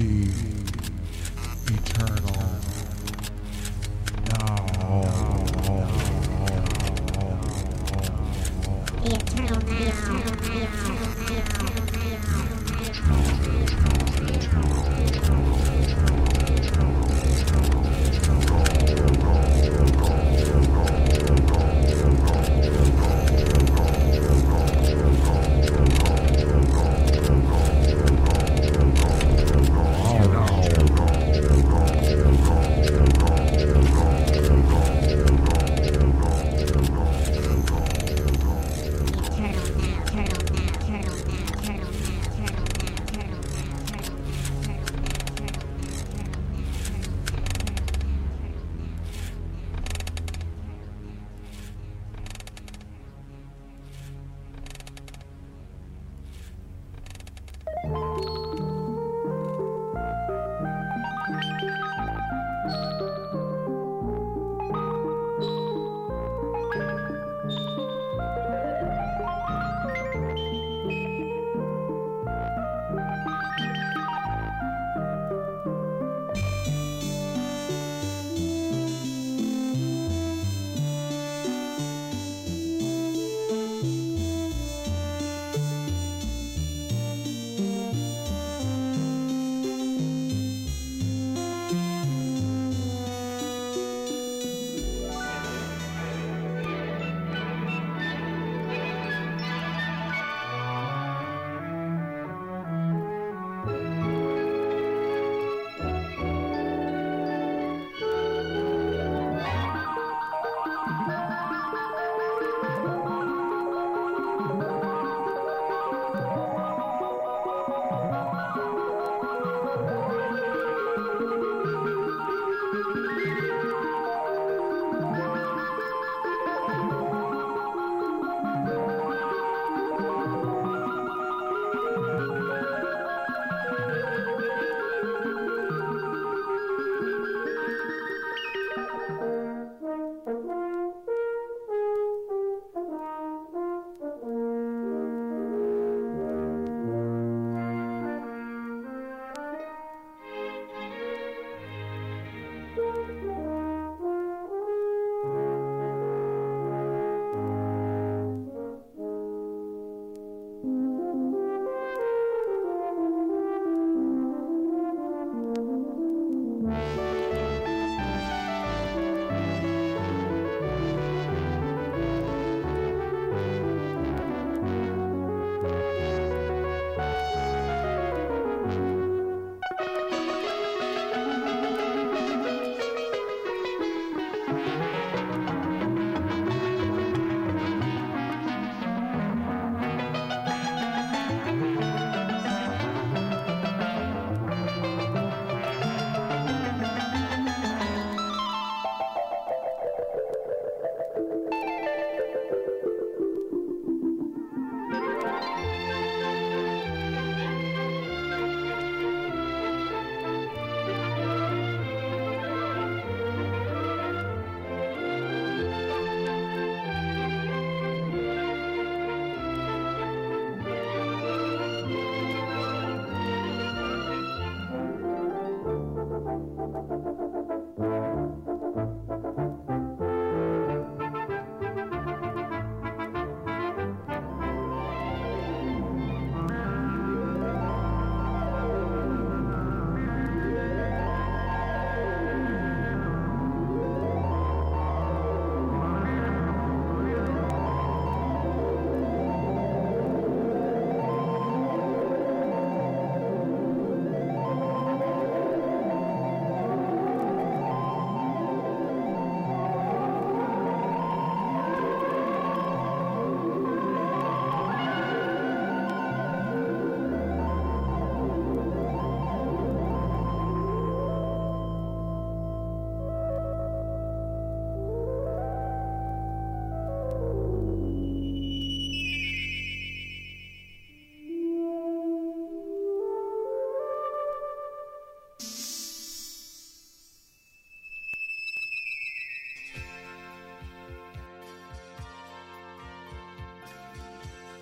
the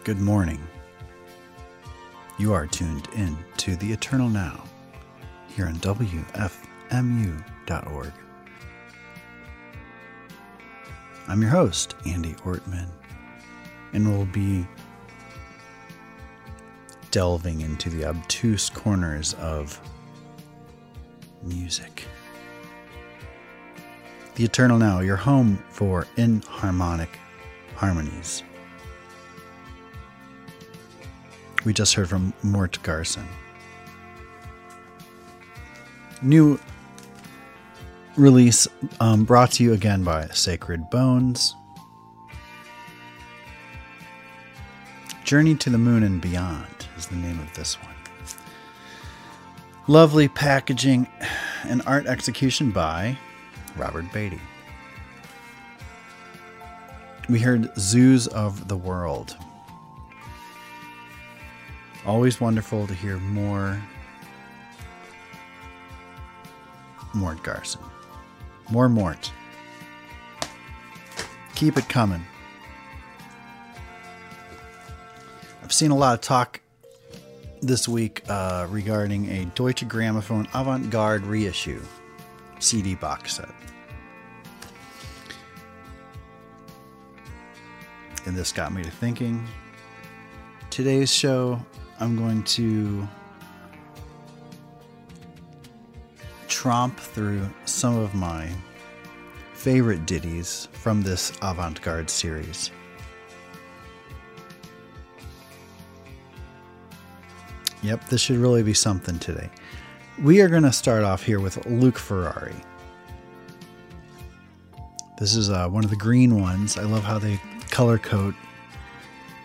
Good morning. You are tuned in to the Eternal Now here on WFMU.org. I'm your host, Andy Ortmann, and we'll be delving into the obtuse corners of music. The Eternal Now, your home for inharmonic harmonies. We just heard from Mort Garson. New release um, brought to you again by Sacred Bones. Journey to the Moon and Beyond is the name of this one. Lovely packaging and art execution by Robert Beatty. We heard Zoos of the World. Always wonderful to hear more Mort Garson. More Mort. Keep it coming. I've seen a lot of talk this week uh, regarding a Deutsche Grammophon Avant Garde reissue CD box set. And this got me to thinking. Today's show, I'm going to tromp through some of my favorite ditties from this avant garde series. Yep, this should really be something today. We are going to start off here with Luc Ferrari. This is uh, one of the green ones. I love how they color code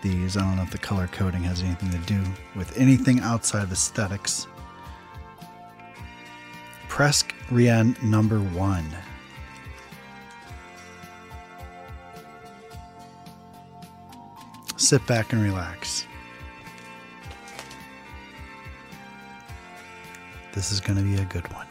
these. I don't know if the color coding has anything to do with anything outside of aesthetics. Presque Rien number one. Sit back and relax. This is going to be a good one.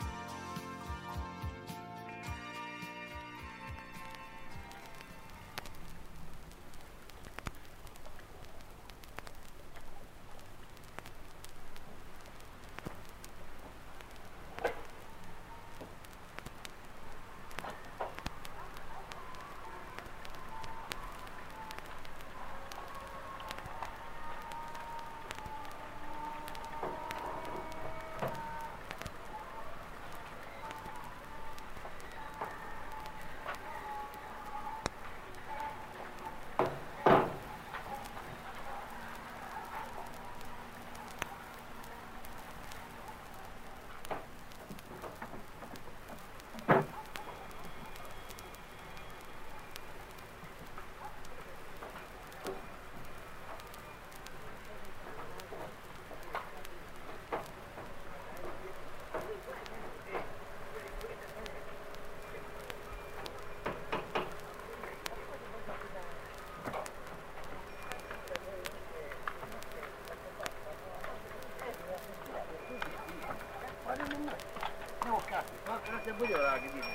voglio la che dici.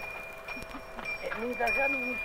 E mi sa che non mi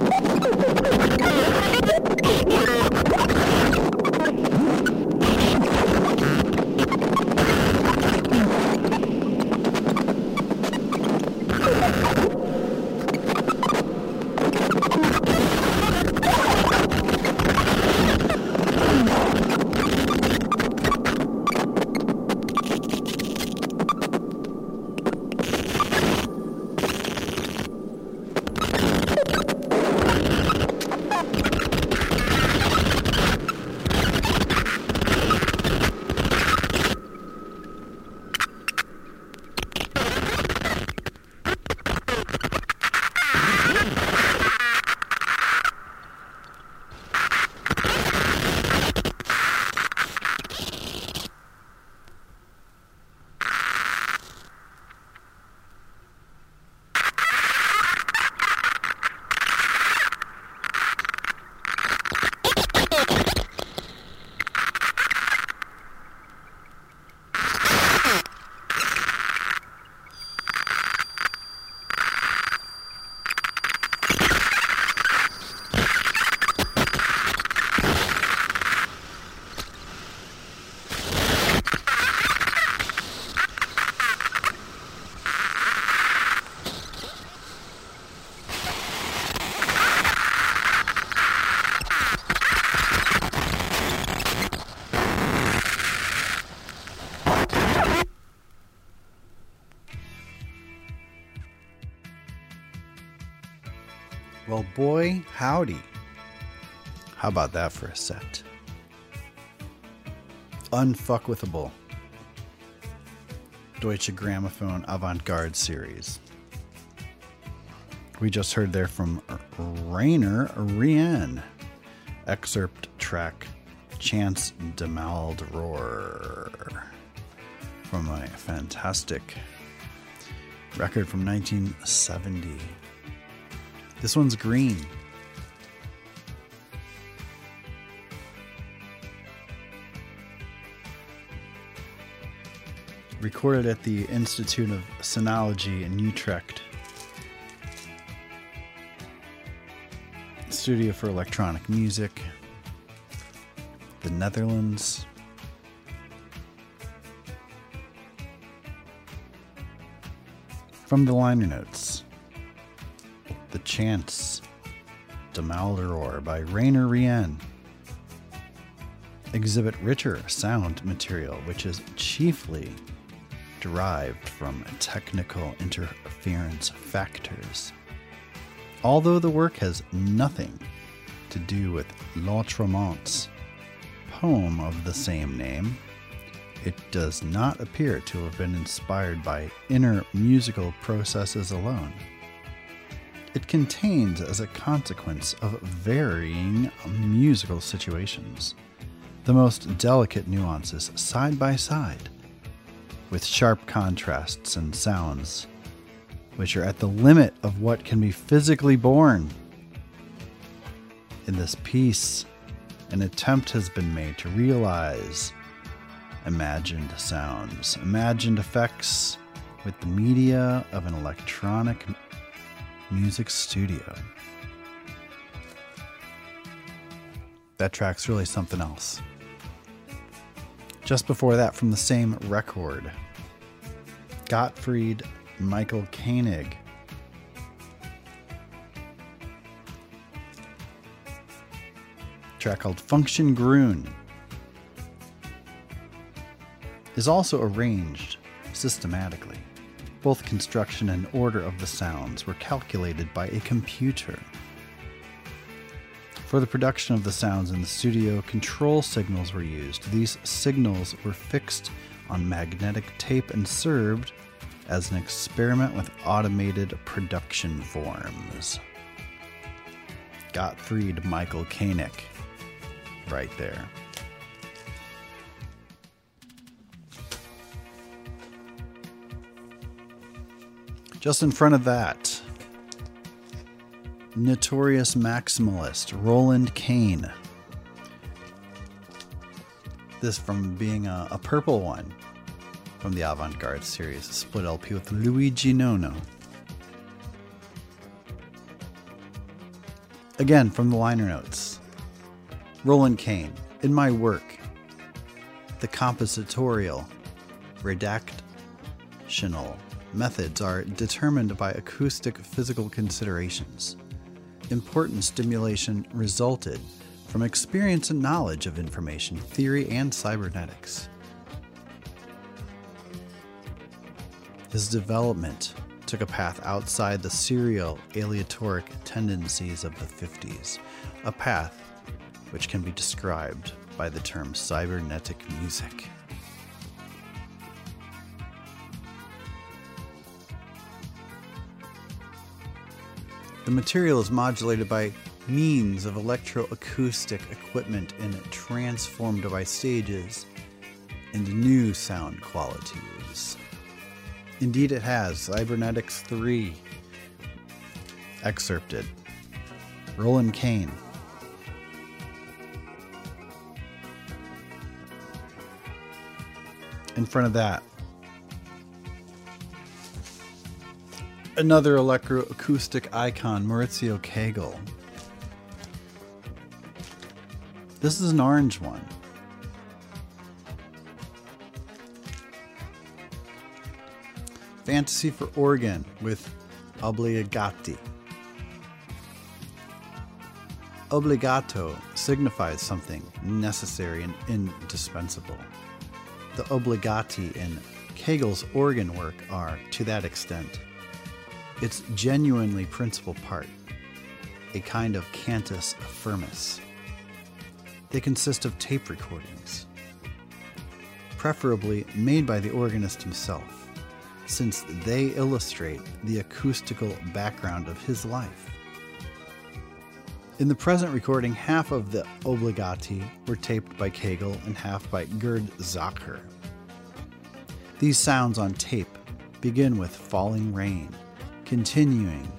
Ha ha ha! Boy, howdy. How about that for a set? Unfuckwithable. Deutsche Grammophon Avant Garde series. We just heard there from Rainer Riehn. Excerpt track Chants de Maldoror from a fantastic record from 1970. This one's green. Recorded at the Institute of Sonology in Utrecht. Studio for Electronic Music. The Netherlands. From the liner notes Chants de Maldoror by Rainer Riehn. Exhibit richer sound material, which is chiefly derived from technical interference factors. Although the work has nothing to do with Lautréamont's poem of the same name, it does not appear to have been inspired by inner musical processes alone. It contains, as a consequence of varying musical situations, the most delicate nuances side by side, with sharp contrasts and sounds which are at the limit of what can be physically borne. In this piece, an attempt has been made to realize imagined sounds, imagined effects with the media of an electronic music studio. That track's really something else. Just before that, from the same record, Gottfried Michael Koenig. Track called Funktion Grün is also arranged systematically. Both construction and order of the sounds were calculated by a computer. For the production of the sounds in the studio, control signals were used. These signals were fixed on magnetic tape and served as an experiment with automated production forms. Gottfried Michael Koenig, right there. Just in front of that, notorious maximalist Roland Kayn. This from being a, a purple one from the Avant Garde series, a split LP with Luigi Nono. Again, from the liner notes Roland Kayn, in my work, the compositorial, redactional methods are determined by acoustic physical considerations. Important stimulation resulted from experience and knowledge of information theory and cybernetics. His development took a path outside the serial aleatoric tendencies of the 50s, a path which can be described by the term cybernetic music. The material is modulated by means of electroacoustic equipment and transformed by stages into new sound qualities. Indeed, it has. Cybernetics 3. Excerpted. Roland Kayn. In front of that, another electroacoustic icon, Mauricio Kagel. This is an orange one. Fantasy for Organ with Obbligati. Obbligato signifies something necessary and indispensable. The obbligati in Kagel's organ work are, to that extent, its genuinely principal part. a kind of cantus firmus. They consist of tape recordings, preferably made by the organist himself, since they illustrate the acoustical background of his life. In the present recording, half of the obbligati were taped by Kagel and half by Gerd Zacher. These sounds on tape begin with falling rain, continuing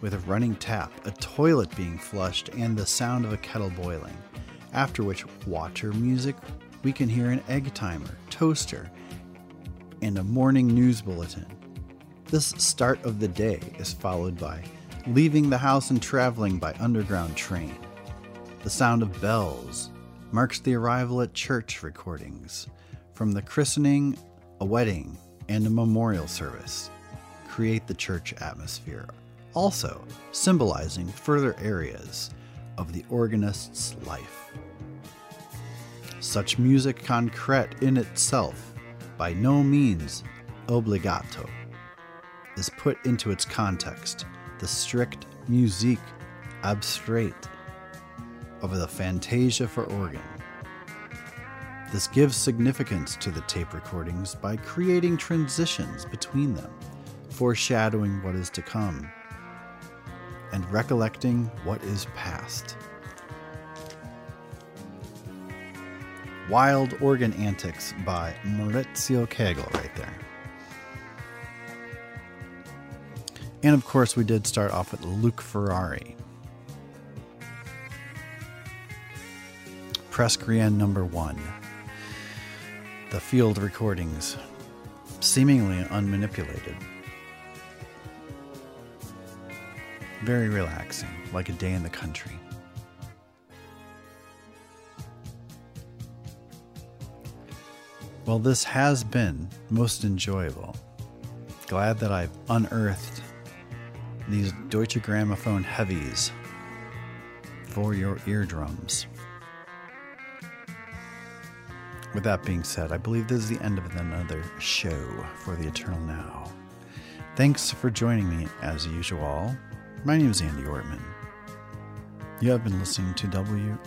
with a running tap, a toilet being flushed, and the sound of a kettle boiling. After which, water music, we can hear an egg timer, toaster, and a morning news bulletin. This start of the day is followed by leaving the house and traveling by underground train. The sound of bells marks the arrival at church recordings from the christening, a wedding, and a memorial service create the church atmosphere, also symbolizing further areas of the organist's life. Such musique concrète in itself, by no means obbligato, is put into its context, the strict musique abstraite of the fantasia for organ. This gives significance to the tape recordings by creating transitions between them, foreshadowing what is to come, and recollecting what is past. Wild Organ Antics by Mauricio Kagel, right there. And of course, we did start off with Luc Ferrari. Presque Rien number one the field recordings, seemingly unmanipulated. Very relaxing, like a day in the country. Well, this has been most enjoyable. Glad that I've unearthed these Deutsche Grammophon heavies for your eardrums. With that being said, I believe this is the end of another show for the Eternal Now. Thanks for joining me as usual. My name is Andy Ortmann. You have been listening to WFMU.org